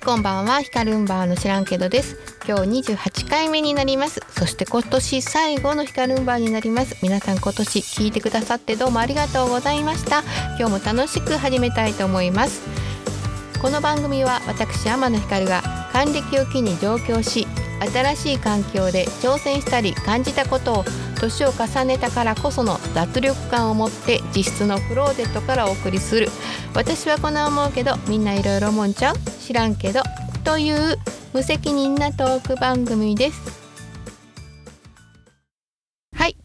はいこんばんは。ヒカルンバーの知らんけどです。今日28回目になります。そして今年最後のヒカルンバーになります。皆さん今年聞いてくださってどうもありがとうございました。今日も楽しく始めたいと思います。この番組は私天野ひかるが還暦を機に上京し新しい環境で挑戦したり感じたことを年を重ねたからこその脱力感を持って自室のクローゼットからお送りする。私はこんな思うけどみんないろいろもんちゃう？知らんけど。という無責任なトーク番組です。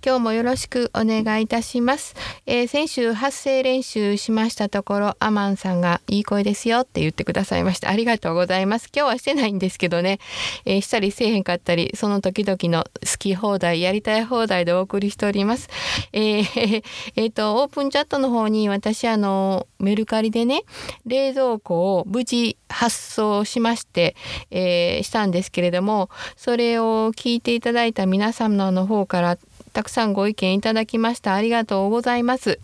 今日もよろしくお願いいたします、えー、先週発声練習しましたところアマンさんがいい声ですよって言ってくださいました。ありがとうございます。今日はしてないんですけどね、えー、したりせえへんかったりその時々の好き放題やりたい放題でお送りしております。えー、えー、とオープンチャットの方に私あのメルカリでね冷蔵庫を無事発送しまして、えー、したんですけれどもそれを聞いていただいた皆様の方からたくさんご意見いただきました。ありがとうございます。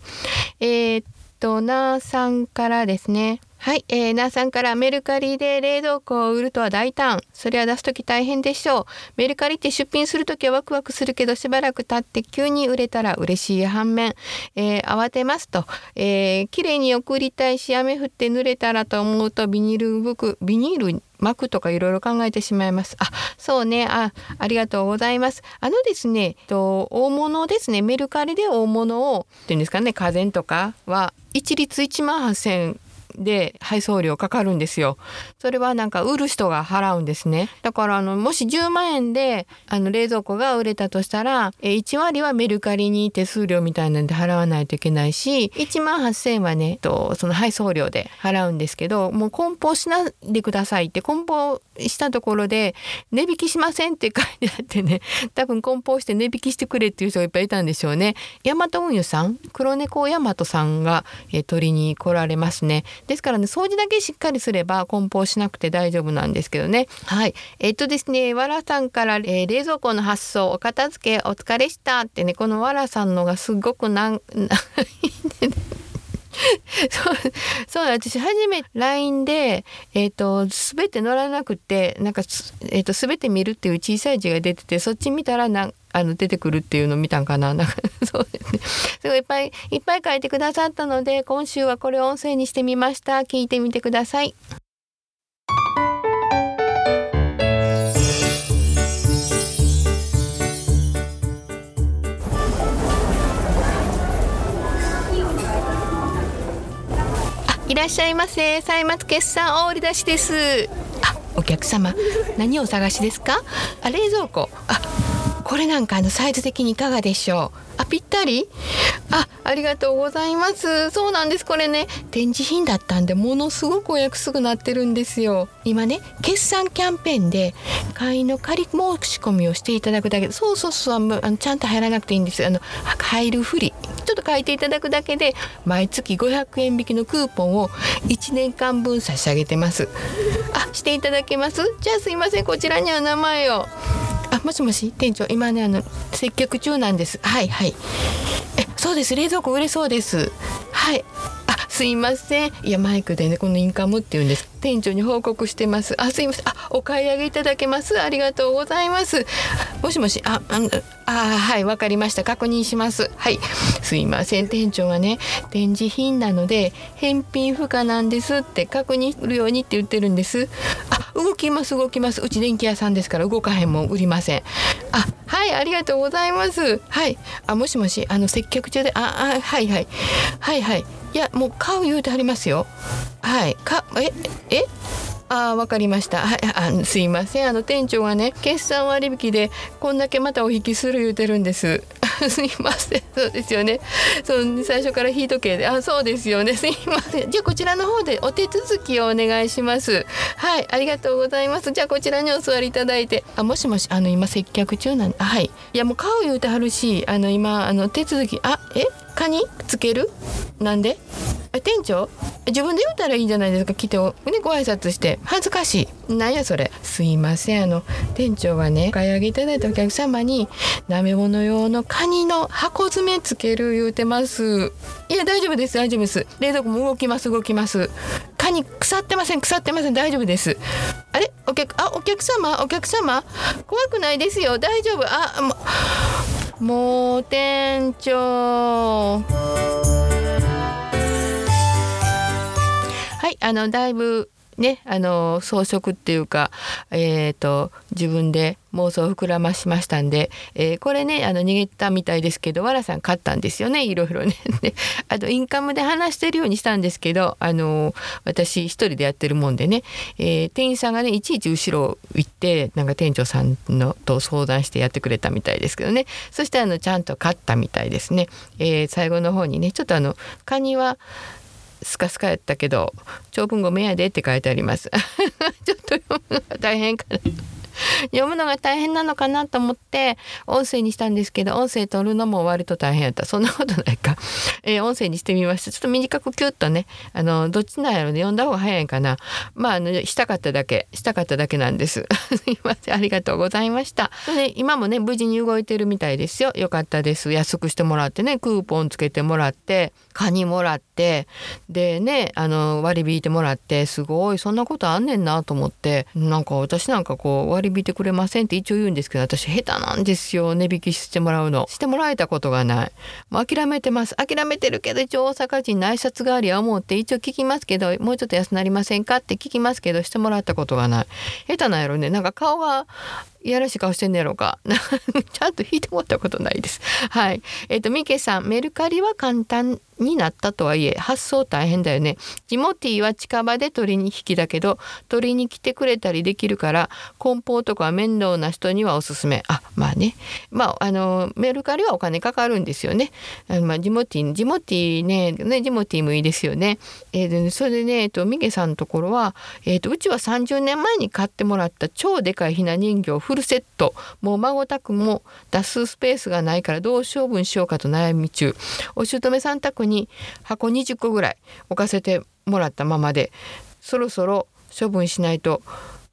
えー、っとなーさんからですね。はい、えー、なーさんからメルカリで冷蔵庫を売るとは大胆。それは出す時大変でしょう。メルカリって出品する時はワクワクするけどしばらく経って急に売れたら嬉しい反面、えー、慌てますと、えー、綺麗に送りたいし雨降って濡れたらと思うとビニール袋、ビニール巻くとかいろいろ考えてしまいます。あ、そうね。あ、ありがとうございます。あのですね、と大物ですね。メルカリで大物をっていうんですかね、家電とかは一律1万8000で配送料かかるんですよ。それはなんか売る人が払うんですね。だからあのもし10万円であの冷蔵庫が売れたとしたら1割はメルカリに手数料みたいなんで払わないといけないし1万8,000円はねとその配送料で払うんですけどもう梱包しないでくださいって梱包したところで値引きしませんって書いてあってね 多分梱包して値引きしてくれっていう人がいっぱいいたんでしょうね。ヤマト運輸さん黒猫ヤマトさんが、え取りに来られますね。ですからね掃除だけしっかりすれば梱包しなくて大丈夫なんですけどねはいえっとですねわらさんから、えー、冷蔵庫の発送お片付けお疲れしたってねこのわらさんのがすごくなん そうそう私初め LINE で、えーと、全て乗らなくてなんか、えーと、全て見るっていう小さい字が出ててそっち見たらなあの出てくるっていうの見たんかな なんかそうですねすごいいっぱいいっぱい書いてくださったので今週はこれを音声にしてみました聞いてみてください。いらっしゃいませ。歳末決算大売り出しです。あお客様何をお探しですか？あ冷蔵庫。あこれなんかあのサイズ的にいかがでしょう？あぴったり？あありがとうございます。そうなんです。これね展示品だったんでものすごくお安くなってるんですよ。今ね決算キャンペーンで会員の仮申し込みをしていただくだけで。そうそうそうあのちゃんと入らなくていいんですあの入るふり。ょっと書いていただくだけで毎月500円引きのクーポンを1年間分差し上げてます。あしていただけます？じゃあすいません。こちらには名前を。あもしもし店長今ねあの接客中なんです。はいはい。えそうです。冷蔵庫売れそうです。はい。あすいません。いやマイクでねこのインカムって言うんです。店長に報告してます。あすいません。あお買い上げいただけます。ありがとうございます。もしもしあああはいわかりました。確認します。はい。すいません。店長はね展示品なので返品不可なんですって確認するようにって言ってるんです。あ動きます動きます。うち電気屋さんですから動かへんも売りません。あはいありがとうございます。はい。あもしもしあの接客中でああはいはい。はいはい。いやもう買う言うてありますよ。はいかええ？あわかりました。はい、あすいません。あの店長がね、決算割引でこんだけまたお引きする言うてるんです。すいません。そうですよね。その最初から引いとけで、あ、そうですよね。すいません。じゃあこちらの方でお手続きをお願いします。はい、ありがとうございます。じゃあこちらにお座りいただいて、あ、もしもし、あの今接客中なん、はい。いやもう買う言うてはるし、あの今あの手続き、あ、え、カニ？つける？なんで？店長？自分で言ったらいいんじゃないですか。来てねご挨拶して。恥ずかしい。なんやそれ。すいません。あの店長はねお買い上げいただいたお客様になめ物用のカニの箱詰めつける言うてます。いや大丈夫です。大丈夫です。冷蔵庫も動きます。動きます。カニ腐ってません。腐ってません。大丈夫です。あれ？お客あお客様？お客様？怖くないですよ。大丈夫。あももう店長。あのだいぶねあの装飾っていうか、えーと、自分で妄想を膨らましましたんで、えー、これねあの逃げたみたいですけどわらさん買ったんですよねいろいろね。あとインカムで話してるようにしたんですけどあの私一人でやってるもんでね、えー、店員さんがねいちいち後ろ行ってなんか店長さんのと相談してやってくれたみたいですけどね。そしてあのちゃんと買ったみたいですね、えー、最後の方にねちょっとあのカニはスカスカやったけど長文語目やでって書いてあります。ちょっと読むのが大変かな。読むのが大変なのかなと思って音声にしたんですけど音声取るのも割と大変やった。そんなことないか、えー、音声にしてみました。ちょっと短くキュッとねあのどっちなんやろね。読んだ方が早いかな。まああのしたかっただけ。したかっただけなんです。すいません。ありがとうございました。で今もね無事に動いてるみたいですよ。よかったです。安くしてもらってねクーポンつけてもらって。カニもらってでねあの割り引いてもらってすごいそんなことあんねんなと思ってなんか私なんかこう割り引いてくれませんって一応言うんですけど私下手なんですよ値引きしてもらうの。してもらえたことがない。もう諦めてます。諦めてるけど一応大阪人の挨拶代わりは思って一応聞きますけどもうちょっと安なりませんかって聞きますけどしてもらったことがない。下手なんやろね。なんか顔がいやらしい顔してんねやろうか。ちゃんと引いてもらったことないです。はい。えっ、ー、とミケさんメルカリは簡単になったとはいえ発送大変だよね。ジモティーは近場で取りに引きだけど取りに来てくれたりできるから梱包とか面倒な人にはおすすめ。あまあね。まああのメルカリはお金かかるんですよね。あの、まあ、ジモティージモティーねねジモティーもいいですよね。えー、それでねえっ、ー、とミケさんのところはえっ、ー、とうちは30年前に買ってもらった超でかいひな人形フルセット。もう孫たくも出すスペースがないからどう処分しようかと悩み中。お姑さん宅に箱20個ぐらい置かせてもらったままで。そろそろ処分しないと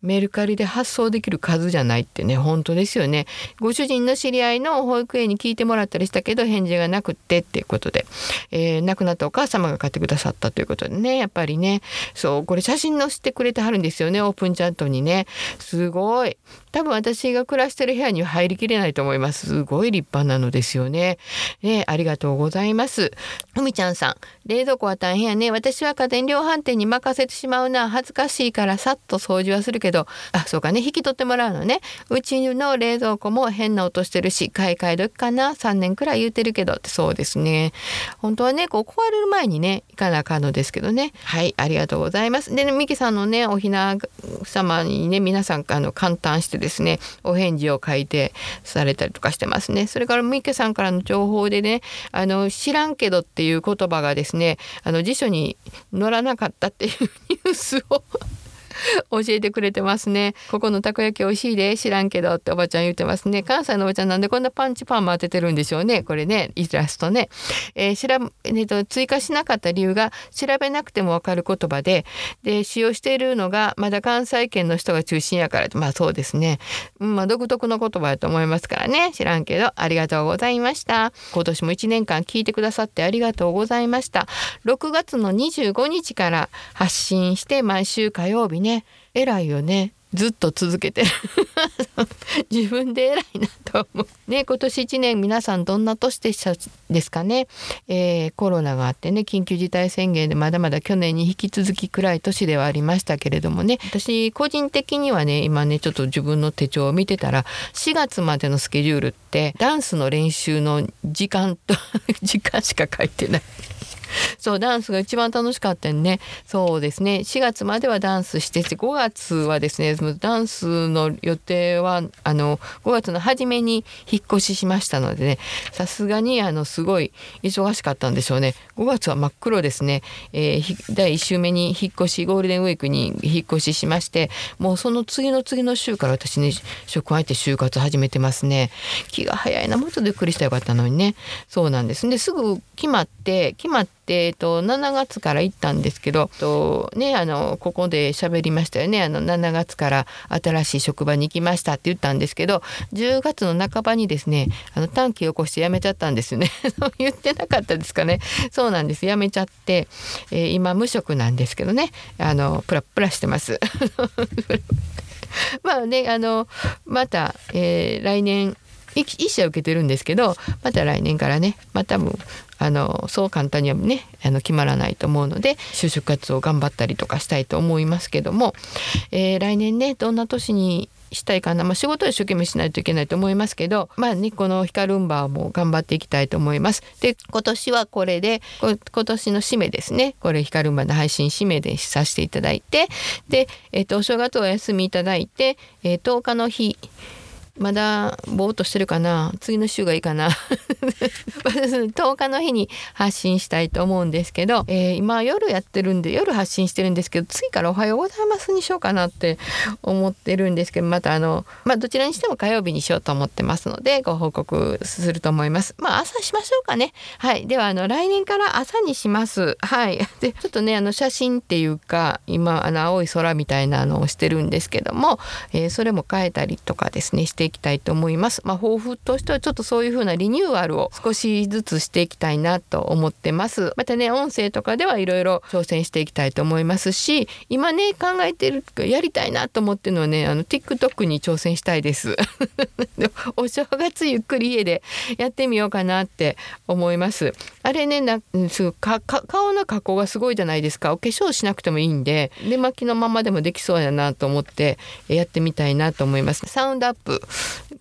メルカリで発送できる数じゃないってね本当ですよね。ご主人の知り合いの保育園に聞いてもらったりしたけど返事がなくってっていうことで、えー、亡くなったお母様が買ってくださったということでねやっぱりね。そうこれ写真載せてくれてはるんですよねオープンチャットにね。すごい。多分私が暮らしてる部屋には入りきれないと思います。すごい立派なのですよね。ねありがとうございます。ふみちゃんさん。冷蔵庫は大変やね。私は家電量販店に任せてしまうな。恥ずかしいからさっと掃除はするけどけどあそうかね引き取ってもらうのね。うちの冷蔵庫も変な音してるし買い替え時かな3年くらい言うてるけどってそうですね。本当はねこう壊れる前にね行かなあかんのですけどね。はいありがとうございます。でねミキさんのねおひな様にね皆さんあの簡単してですねお返事を書いてされたりとかしてますね。それからミケさんからの情報でねあの知らんけどっていう言葉がですねあの辞書に載らなかったっていうニュースを 教えてくれてますね。ここのたこ焼き美味しいで知らんけどっておばちゃん言ってますね。関西のおばちゃんなんでこんなパンチパンも当ててるんでしょうね。これねイラストね、えー、しらえー、と追加しなかった理由が調べなくてもわかる言葉でで使用しているのがまだ関西圏の人が中心やからまあそうですね、うん、まあ独特の言葉やと思いますからね。知らんけどありがとうございました。今年も1年間聞いてくださってありがとうございました。6月の25日から発信して毎週火曜日ねね偉いよね。ずっと続けてる。自分で偉いなと思う。ね今年1年皆さんどんな年でしたですかね、えー、コロナがあってね緊急事態宣言でまだまだ去年に引き続き暗い年ではありましたけれどもね。私個人的にはね今ねちょっと自分の手帳を見てたら4月までのスケジュールってダンスの練習の時間と 時間しか書いてない。そうダンスが一番楽しかったんね。そうですね。4月まではダンスしてて5月はですねダンスの予定はあの5月の初めに引っ越ししましたのでねさすがにあのすごい忙しかったんでしょうね。5月は真っ黒ですね、えー、第1週目に引っ越しゴールデンウィークに引っ越ししましてもうその次の次の週から私ね職入って就活始めてますね。気が早いな。もうちょっとゆっくりしたらよかったのにね。そうなんです。ですぐ決まって決まってて、えっと、7月から行ったんですけどと、ね、あのここで喋りましたよね。あの7月から新しい職場に行きましたって言ったんですけど10月の半ばにですねあの短期を起こして辞めちゃったんですよね。言ってなかったですかね。そうなんです。辞めちゃって、えー、今無職なんですけどね。あのプラプラしてます。まあねあのまた、えー、来年一社受けてるんですけどまた来年からねまあ多分あのそう簡単にはねあの決まらないと思うので就職活動頑張ったりとかしたいと思いますけども、えー、来年ねどんな年にしたいかな、まあ、仕事は一生懸命しないといけないと思いますけどまあねこのヒカルンバーも頑張っていきたいと思います。で今年はこれで今年の締めですねこれヒカルンバーの配信締めでさせていただいてで、えーと、お正月お休みいただいて、えー、10日の日まだぼーっとしてるかな？次の週がいいかな？10日の日に発信したいと思うんですけど、えー、今夜やってるんで夜発信してるんですけど次から「おはようございます」にしようかなって思ってるんですけどまたあのまあどちらにしても火曜日にしようと思ってますのでご報告すると思います。まあ朝しましょうかね。はい。ではあの来年から朝にします。はい。でちょっとねあの写真っていうか今あの青い空みたいなのをしてるんですけども、えー、それも変えたりとかですねしていきたいと思います。まあ、抱負としてはちょっとそういう風なリニューアルを少しずつしていきたいなと思ってます。またね音声とかではいろいろ挑戦していきたいと思いますし今ね考えてるやりたいなと思ってるのはねあの TikTok に挑戦したいです。お正月ゆっくり家でやってみようかなって思います。あれねなすか顔の加工がすごいじゃないですかお化粧しなくてもいいんで寝巻きのままでもできそうやなと思ってやってみたいなと思います。サウンドアップ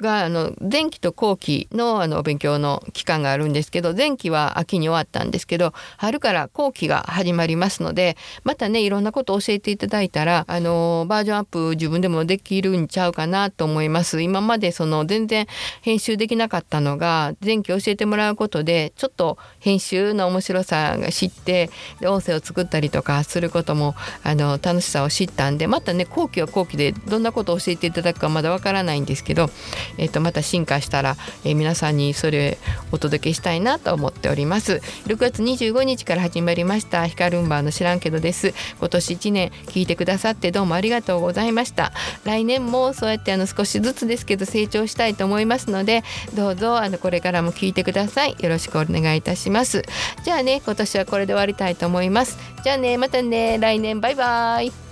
があの前期と後期のあの勉強の期間があるんですけど前期は秋に終わったんですけど春から後期が始まりますのでまたねいろんなことを教えていただいたらあのバージョンアップ自分でもできるんちゃうかなと思います。今までその全然編集できなかったのが前期教えてもらうことでちょっと編集の面白さが知ってで音声を作ったりとかすることもあの楽しさを知ったんでまたね後期は後期でどんなことを教えていただくかまだわからないんですけどどえー、とまた進化したら、えー、皆さんにそれお届けしたいなと思っております。6月25日から始まりましたヒカルンバーの知らんけどです。今年1年聞いてくださってどうもありがとうございました。来年もそうやってあの少しずつですけど成長したいと思いますのでどうぞあのこれからも聞いてください。よろしくお願いいたします。じゃあね今年はこれで終わりたいと思います。じゃあねまたね来年バイバイ。